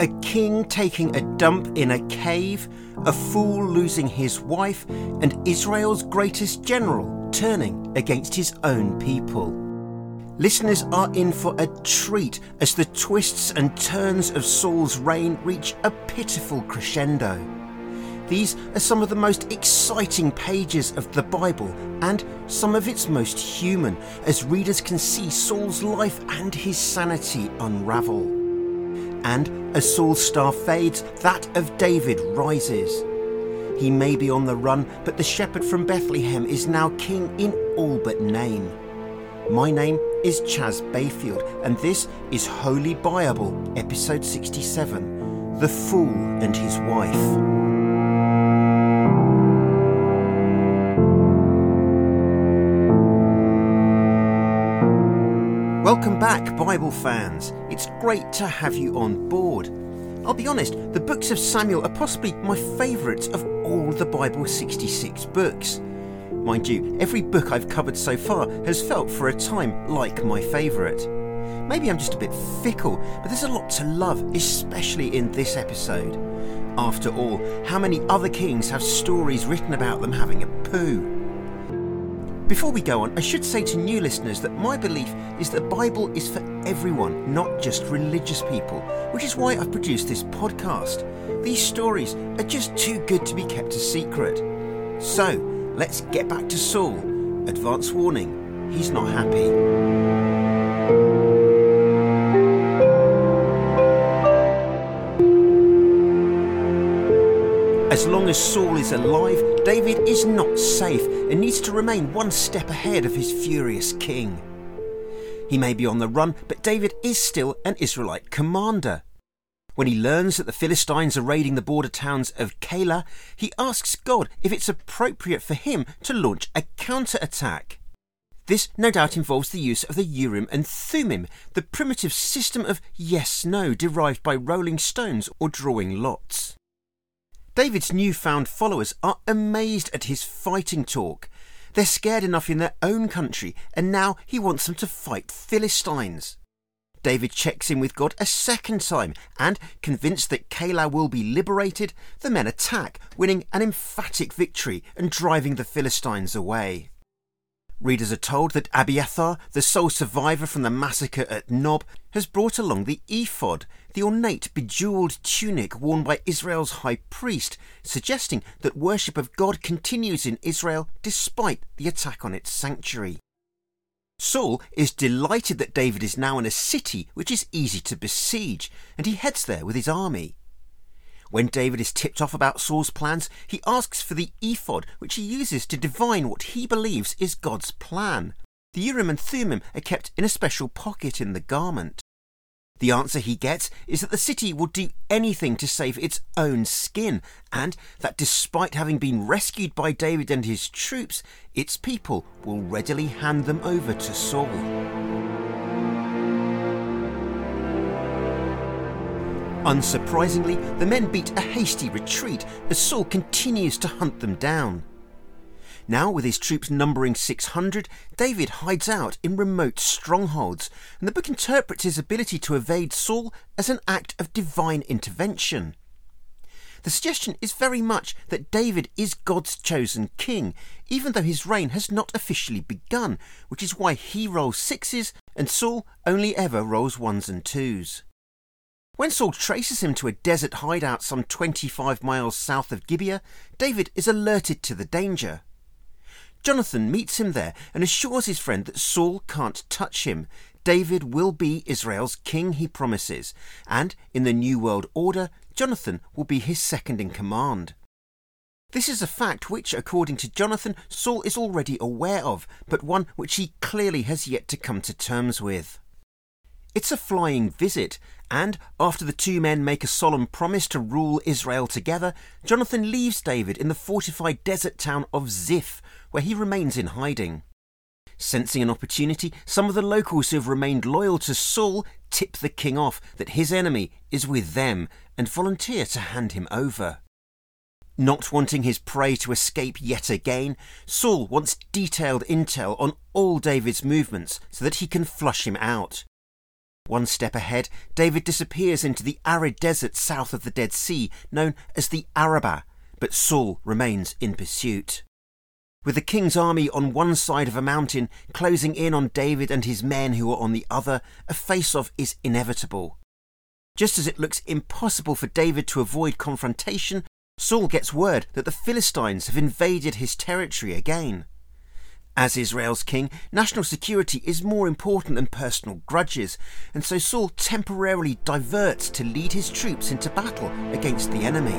A king taking a dump in a cave, a fool losing his wife, and Israel's greatest general turning against his own people. Listeners are in for a treat as the twists and turns of Saul's reign reach a pitiful crescendo. These are some of the most exciting pages of the Bible and some of its most human, as readers can see Saul's life and his sanity unravel. And as Saul's star fades, that of David rises. He may be on the run, but the shepherd from Bethlehem is now king in all but name. My name is Chas Bayfield, and this is Holy Bible, episode 67 The Fool and His Wife. Back, Bible fans. It's great to have you on board. I'll be honest, the books of Samuel are possibly my favourites of all the Bible 66 books. Mind you, every book I've covered so far has felt for a time like my favourite. Maybe I'm just a bit fickle, but there's a lot to love, especially in this episode. After all, how many other kings have stories written about them having a poo? Before we go on, I should say to new listeners that my belief is that the Bible is for everyone, not just religious people, which is why I've produced this podcast. These stories are just too good to be kept a secret. So, Let's get back to Saul. Advance warning, he's not happy. As long as Saul is alive, David is not safe and needs to remain one step ahead of his furious king. He may be on the run, but David is still an Israelite commander. When he learns that the Philistines are raiding the border towns of Keilah, he asks God if it's appropriate for him to launch a counter-attack. This no doubt involves the use of the Urim and Thummim, the primitive system of yes-no derived by rolling stones or drawing lots. David's newfound followers are amazed at his fighting talk. They're scared enough in their own country, and now he wants them to fight Philistines. David checks in with God a second time, and, convinced that Keilah will be liberated, the men attack, winning an emphatic victory and driving the Philistines away. Readers are told that Abiathar, the sole survivor from the massacre at Nob, has brought along the ephod, the ornate bejewelled tunic worn by Israel's high priest, suggesting that worship of God continues in Israel despite the attack on its sanctuary. Saul is delighted that David is now in a city which is easy to besiege, and he heads there with his army. When David is tipped off about Saul's plans, he asks for the ephod, which he uses to divine what he believes is God's plan. The Urim and Thummim are kept in a special pocket in the garment. The answer he gets is that the city will do anything to save its own skin, and that despite having been rescued by David and his troops, its people will readily hand them over to Saul. Unsurprisingly, the men beat a hasty retreat as Saul continues to hunt them down. Now, with his troops numbering 600, David hides out in remote strongholds, and the book interprets his ability to evade Saul as an act of divine intervention. The suggestion is very much that David is God's chosen king, even though his reign has not officially begun, which is why he rolls sixes and Saul only ever rolls ones and twos. When Saul traces him to a desert hideout some 25 miles south of Gibeah, David is alerted to the danger. Jonathan meets him there and assures his friend that Saul can't touch him. David will be Israel's king, he promises, and in the New World Order, Jonathan will be his second in command. This is a fact which, according to Jonathan, Saul is already aware of, but one which he clearly has yet to come to terms with. It's a flying visit, and after the two men make a solemn promise to rule Israel together, Jonathan leaves David in the fortified desert town of Ziph, where he remains in hiding. Sensing an opportunity, some of the locals who have remained loyal to Saul tip the king off that his enemy is with them and volunteer to hand him over. Not wanting his prey to escape yet again, Saul wants detailed intel on all David's movements so that he can flush him out. One step ahead, David disappears into the arid desert south of the Dead Sea, known as the Arabah, but Saul remains in pursuit. With the king's army on one side of a mountain closing in on David and his men who are on the other, a face off is inevitable. Just as it looks impossible for David to avoid confrontation, Saul gets word that the Philistines have invaded his territory again. As Israel's king, national security is more important than personal grudges, and so Saul temporarily diverts to lead his troops into battle against the enemy.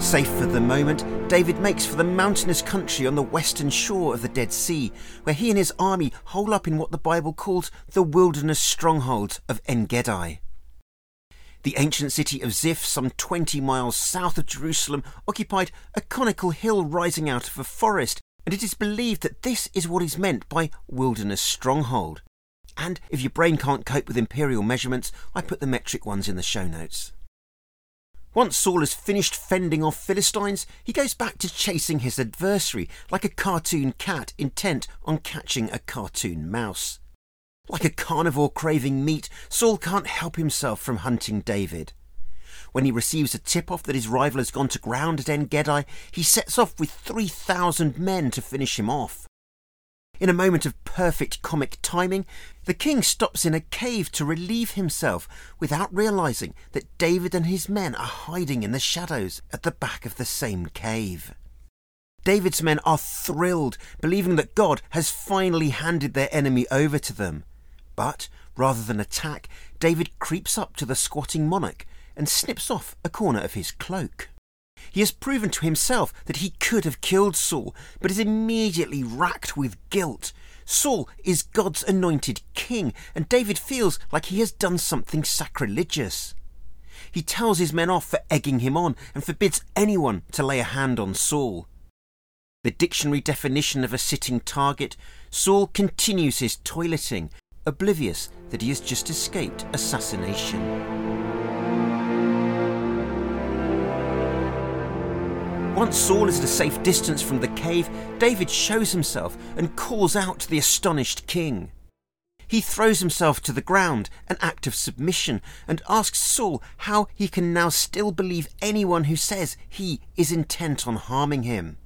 Safe for the moment, David makes for the mountainous country on the western shore of the Dead Sea, where he and his army hole up in what the Bible calls the wilderness stronghold of En Gedi. The ancient city of Ziph, some 20 miles south of Jerusalem, occupied a conical hill rising out of a forest, and it is believed that this is what is meant by wilderness stronghold. And if your brain can't cope with imperial measurements, I put the metric ones in the show notes. Once Saul has finished fending off Philistines, he goes back to chasing his adversary like a cartoon cat intent on catching a cartoon mouse. Like a carnivore craving meat, Saul can't help himself from hunting David. When he receives a tip off that his rival has gone to ground at En Gedi, he sets off with 3,000 men to finish him off. In a moment of perfect comic timing, the king stops in a cave to relieve himself without realizing that David and his men are hiding in the shadows at the back of the same cave. David's men are thrilled, believing that God has finally handed their enemy over to them. But rather than attack, David creeps up to the squatting monarch and snips off a corner of his cloak. He has proven to himself that he could have killed Saul, but is immediately racked with guilt. Saul is God's anointed king, and David feels like he has done something sacrilegious. He tells his men off for egging him on and forbids anyone to lay a hand on Saul. The dictionary definition of a sitting target, Saul continues his toileting, oblivious that he has just escaped assassination. Once Saul is at a safe distance from the cave, David shows himself and calls out to the astonished king. He throws himself to the ground, an act of submission, and asks Saul how he can now still believe anyone who says he is intent on harming him.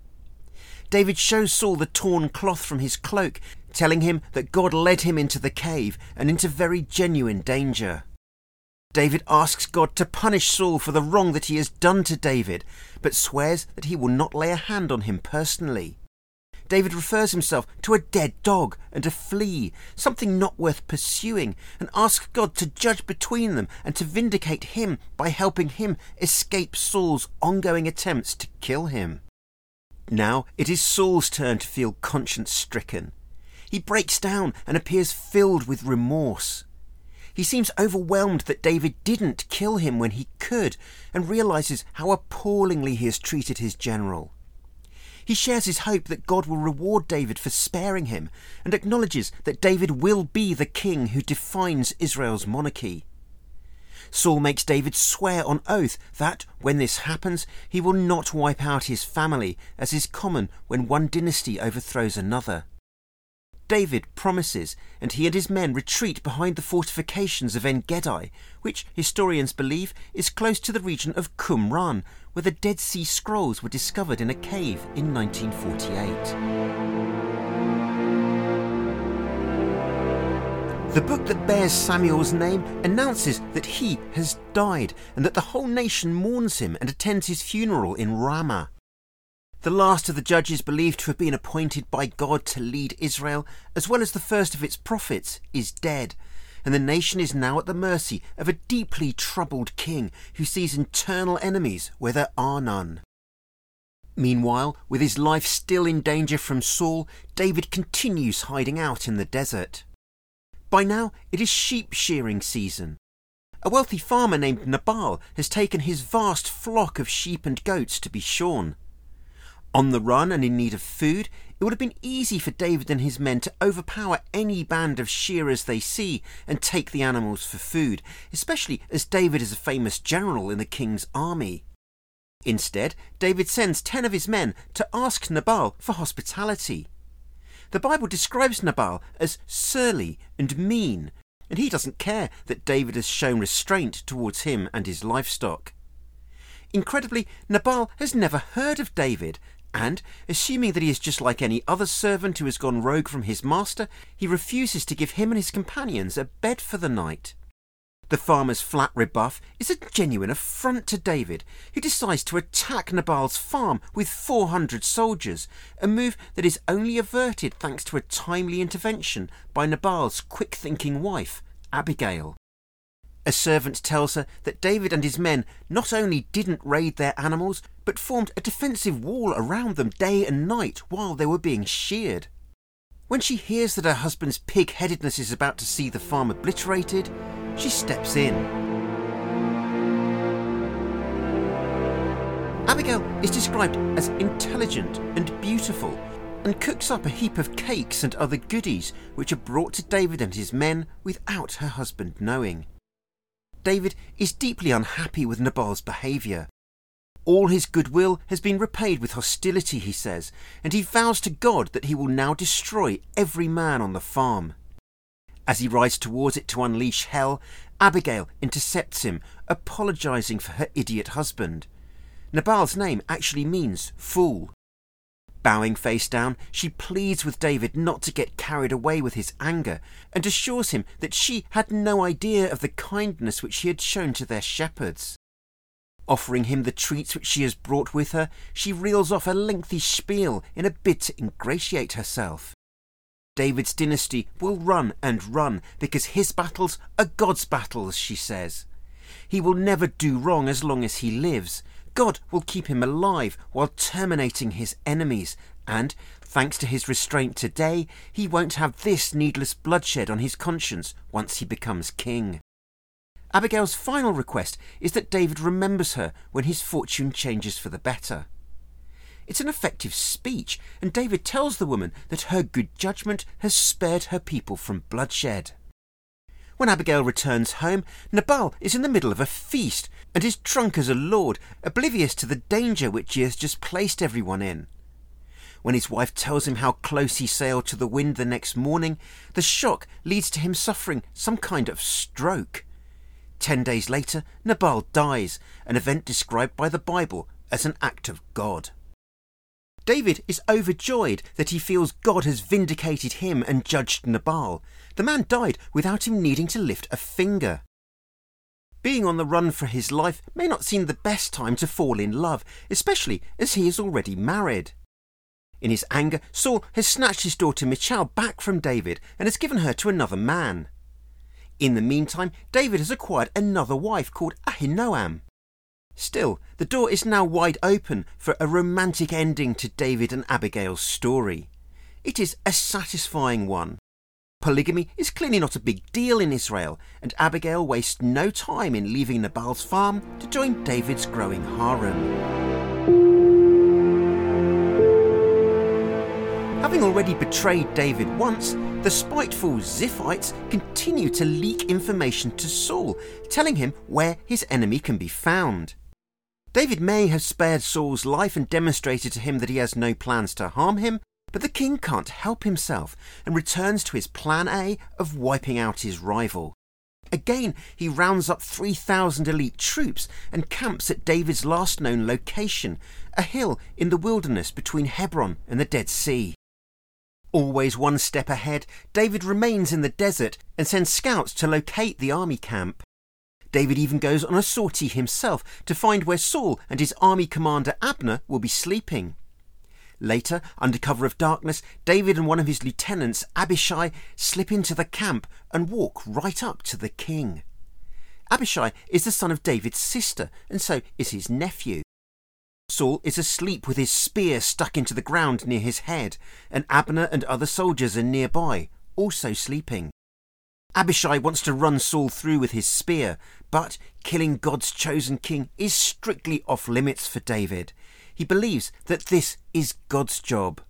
David shows Saul the torn cloth from his cloak telling him that God led him into the cave and into very genuine danger. David asks God to punish Saul for the wrong that he has done to David, but swears that he will not lay a hand on him personally. David refers himself to a dead dog and a flea, something not worth pursuing, and asks God to judge between them and to vindicate him by helping him escape Saul's ongoing attempts to kill him. Now it is Saul's turn to feel conscience stricken. He breaks down and appears filled with remorse. He seems overwhelmed that David didn't kill him when he could, and realizes how appallingly he has treated his general. He shares his hope that God will reward David for sparing him, and acknowledges that David will be the king who defines Israel's monarchy. Saul makes David swear on oath that, when this happens, he will not wipe out his family, as is common when one dynasty overthrows another. David promises, and he and his men retreat behind the fortifications of En Gedi, which historians believe is close to the region of Qumran, where the Dead Sea Scrolls were discovered in a cave in 1948. The book that bears Samuel's name announces that he has died and that the whole nation mourns him and attends his funeral in Ramah. The last of the judges believed to have been appointed by God to lead Israel, as well as the first of its prophets, is dead, and the nation is now at the mercy of a deeply troubled king who sees internal enemies where there are none. Meanwhile, with his life still in danger from Saul, David continues hiding out in the desert. By now, it is sheep shearing season. A wealthy farmer named Nabal has taken his vast flock of sheep and goats to be shorn. On the run and in need of food, it would have been easy for David and his men to overpower any band of shearers they see and take the animals for food, especially as David is a famous general in the king's army. Instead, David sends ten of his men to ask Nabal for hospitality. The Bible describes Nabal as surly and mean, and he doesn't care that David has shown restraint towards him and his livestock. Incredibly, Nabal has never heard of David, and, assuming that he is just like any other servant who has gone rogue from his master, he refuses to give him and his companions a bed for the night. The farmer's flat rebuff is a genuine affront to David, who decides to attack Nabal's farm with 400 soldiers, a move that is only averted thanks to a timely intervention by Nabal's quick thinking wife, Abigail. A servant tells her that David and his men not only didn't raid their animals, but formed a defensive wall around them day and night while they were being sheared. When she hears that her husband's pig headedness is about to see the farm obliterated, she steps in. Abigail is described as intelligent and beautiful and cooks up a heap of cakes and other goodies which are brought to David and his men without her husband knowing. David is deeply unhappy with Nabal's behaviour. All his goodwill has been repaid with hostility, he says, and he vows to God that he will now destroy every man on the farm. As he rides towards it to unleash hell, Abigail intercepts him, apologising for her idiot husband. Nabal's name actually means fool. Bowing face down, she pleads with David not to get carried away with his anger and assures him that she had no idea of the kindness which he had shown to their shepherds. Offering him the treats which she has brought with her, she reels off a lengthy spiel in a bid to ingratiate herself. David's dynasty will run and run because his battles are God's battles, she says. He will never do wrong as long as he lives. God will keep him alive while terminating his enemies, and, thanks to his restraint today, he won't have this needless bloodshed on his conscience once he becomes king. Abigail's final request is that David remembers her when his fortune changes for the better. It's an effective speech, and David tells the woman that her good judgment has spared her people from bloodshed. When Abigail returns home, Nabal is in the middle of a feast and is drunk as a lord, oblivious to the danger which he has just placed everyone in. When his wife tells him how close he sailed to the wind the next morning, the shock leads to him suffering some kind of stroke. Ten days later, Nabal dies, an event described by the Bible as an act of God. David is overjoyed that he feels God has vindicated him and judged Nabal. The man died without him needing to lift a finger. Being on the run for his life may not seem the best time to fall in love, especially as he is already married. In his anger, Saul has snatched his daughter Michal back from David and has given her to another man. In the meantime, David has acquired another wife called Ahinoam. Still, the door is now wide open for a romantic ending to David and Abigail's story. It is a satisfying one. Polygamy is clearly not a big deal in Israel, and Abigail wastes no time in leaving Nabal's farm to join David's growing harem. Having already betrayed David once, the spiteful Ziphites continue to leak information to Saul, telling him where his enemy can be found. David may have spared Saul's life and demonstrated to him that he has no plans to harm him, but the king can't help himself and returns to his plan A of wiping out his rival. Again, he rounds up 3,000 elite troops and camps at David's last known location, a hill in the wilderness between Hebron and the Dead Sea. Always one step ahead, David remains in the desert and sends scouts to locate the army camp. David even goes on a sortie himself to find where Saul and his army commander Abner will be sleeping. Later, under cover of darkness, David and one of his lieutenants, Abishai, slip into the camp and walk right up to the king. Abishai is the son of David's sister, and so is his nephew. Saul is asleep with his spear stuck into the ground near his head, and Abner and other soldiers are nearby, also sleeping. Abishai wants to run Saul through with his spear, but killing God's chosen king is strictly off limits for David. He believes that this is God's job.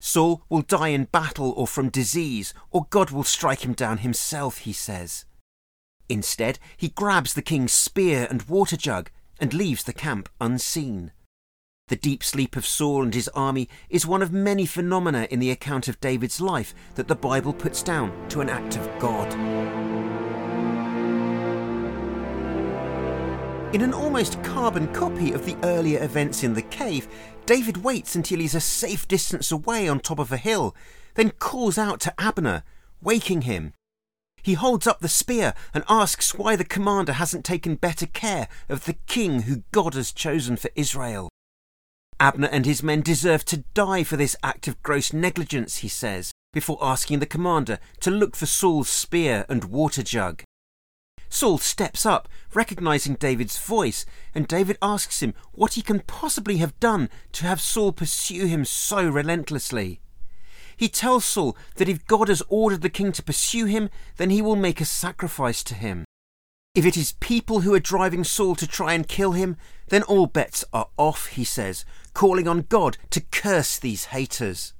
Saul will die in battle or from disease, or God will strike him down himself, he says. Instead, he grabs the king's spear and water jug and leaves the camp unseen. The deep sleep of Saul and his army is one of many phenomena in the account of David's life that the Bible puts down to an act of God. In an almost carbon copy of the earlier events in the cave, David waits until he's a safe distance away on top of a hill, then calls out to Abner, waking him. He holds up the spear and asks why the commander hasn't taken better care of the king who God has chosen for Israel. Abner and his men deserve to die for this act of gross negligence, he says, before asking the commander to look for Saul's spear and water jug. Saul steps up, recognizing David's voice, and David asks him what he can possibly have done to have Saul pursue him so relentlessly. He tells Saul that if God has ordered the king to pursue him, then he will make a sacrifice to him. If it is people who are driving Saul to try and kill him, then all bets are off, he says, calling on God to curse these haters.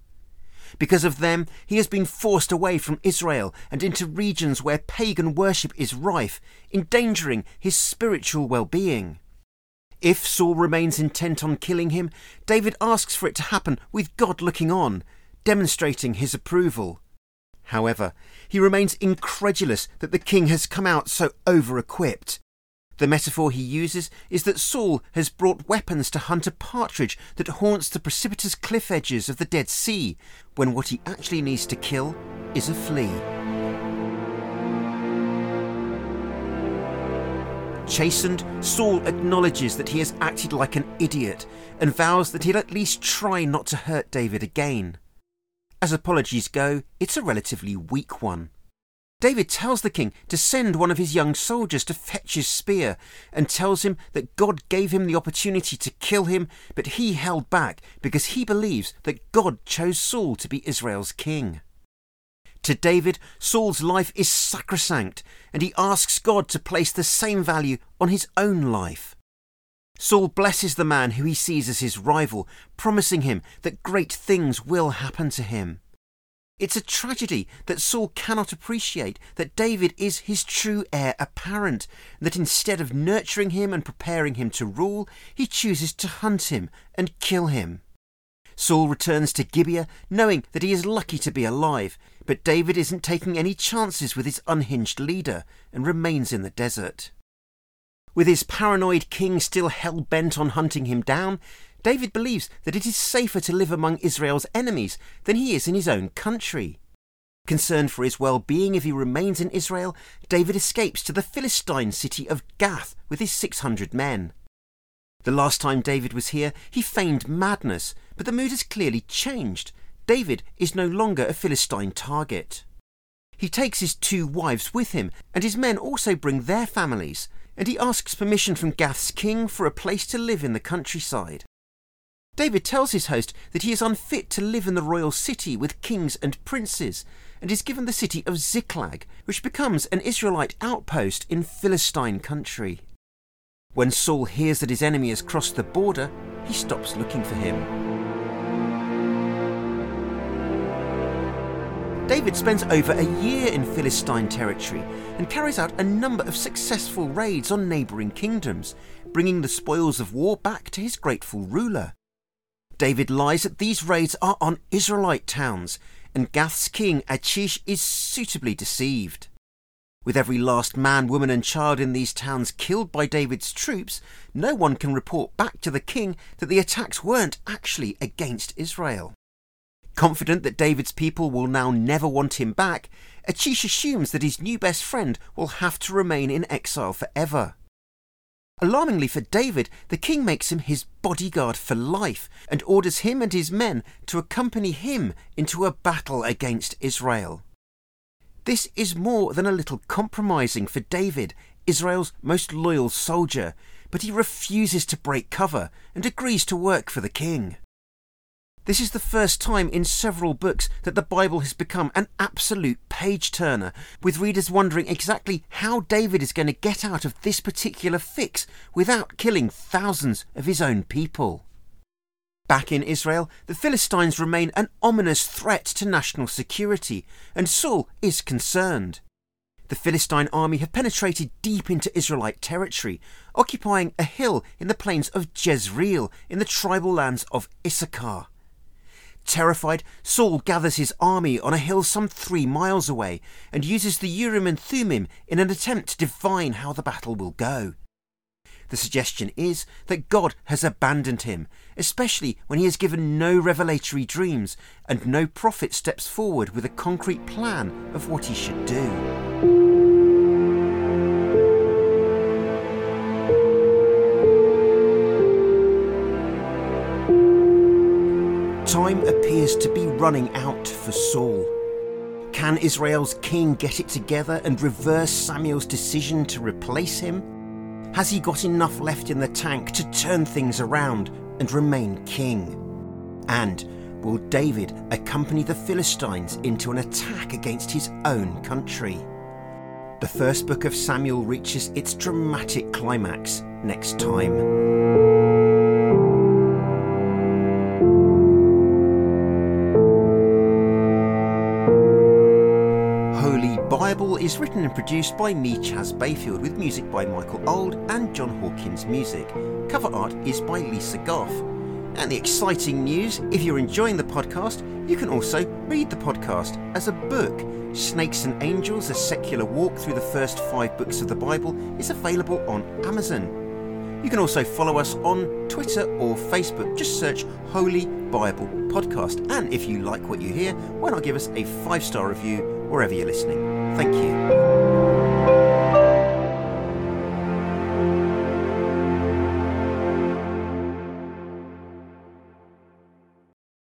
Because of them, he has been forced away from Israel and into regions where pagan worship is rife, endangering his spiritual well being. If Saul remains intent on killing him, David asks for it to happen with God looking on, demonstrating his approval. However, he remains incredulous that the king has come out so over equipped. The metaphor he uses is that Saul has brought weapons to hunt a partridge that haunts the precipitous cliff edges of the Dead Sea, when what he actually needs to kill is a flea. Chastened, Saul acknowledges that he has acted like an idiot and vows that he'll at least try not to hurt David again. As apologies go, it's a relatively weak one. David tells the king to send one of his young soldiers to fetch his spear and tells him that God gave him the opportunity to kill him, but he held back because he believes that God chose Saul to be Israel's king. To David, Saul's life is sacrosanct, and he asks God to place the same value on his own life. Saul blesses the man who he sees as his rival, promising him that great things will happen to him. It's a tragedy that Saul cannot appreciate that David is his true heir apparent, that instead of nurturing him and preparing him to rule, he chooses to hunt him and kill him. Saul returns to Gibeah knowing that he is lucky to be alive, but David isn't taking any chances with his unhinged leader and remains in the desert. With his paranoid king still hell bent on hunting him down, David believes that it is safer to live among Israel's enemies than he is in his own country. Concerned for his well being if he remains in Israel, David escapes to the Philistine city of Gath with his 600 men. The last time David was here, he feigned madness, but the mood has clearly changed. David is no longer a Philistine target. He takes his two wives with him, and his men also bring their families, and he asks permission from Gath's king for a place to live in the countryside. David tells his host that he is unfit to live in the royal city with kings and princes, and is given the city of Ziklag, which becomes an Israelite outpost in Philistine country. When Saul hears that his enemy has crossed the border, he stops looking for him. David spends over a year in Philistine territory and carries out a number of successful raids on neighbouring kingdoms, bringing the spoils of war back to his grateful ruler. David lies that these raids are on Israelite towns, and Gath's king Achish is suitably deceived. With every last man, woman, and child in these towns killed by David's troops, no one can report back to the king that the attacks weren't actually against Israel. Confident that David's people will now never want him back, Achish assumes that his new best friend will have to remain in exile forever. Alarmingly for David, the king makes him his bodyguard for life and orders him and his men to accompany him into a battle against Israel. This is more than a little compromising for David, Israel's most loyal soldier, but he refuses to break cover and agrees to work for the king. This is the first time in several books that the Bible has become an absolute page turner, with readers wondering exactly how David is going to get out of this particular fix without killing thousands of his own people. Back in Israel, the Philistines remain an ominous threat to national security, and Saul is concerned. The Philistine army have penetrated deep into Israelite territory, occupying a hill in the plains of Jezreel in the tribal lands of Issachar. Terrified, Saul gathers his army on a hill some three miles away and uses the Urim and Thummim in an attempt to divine how the battle will go. The suggestion is that God has abandoned him, especially when he has given no revelatory dreams and no prophet steps forward with a concrete plan of what he should do. Time appears to be running out for Saul. Can Israel's king get it together and reverse Samuel's decision to replace him? Has he got enough left in the tank to turn things around and remain king? And will David accompany the Philistines into an attack against his own country? The first book of Samuel reaches its dramatic climax next time. Bible is written and produced by me, Chas Bayfield, with music by Michael Auld and Jon Hawkins Music. Cover art is by Lisa Goff. And the exciting news if you're enjoying the podcast, you can also read the podcast as a book. Snakes and Angels, a secular walk through the first five books of the Bible, is available on Amazon. You can also follow us on Twitter or Facebook. Just search Holy Bible Podcast. And if you like what you hear, why not give us a five star review wherever you're listening? Thank you.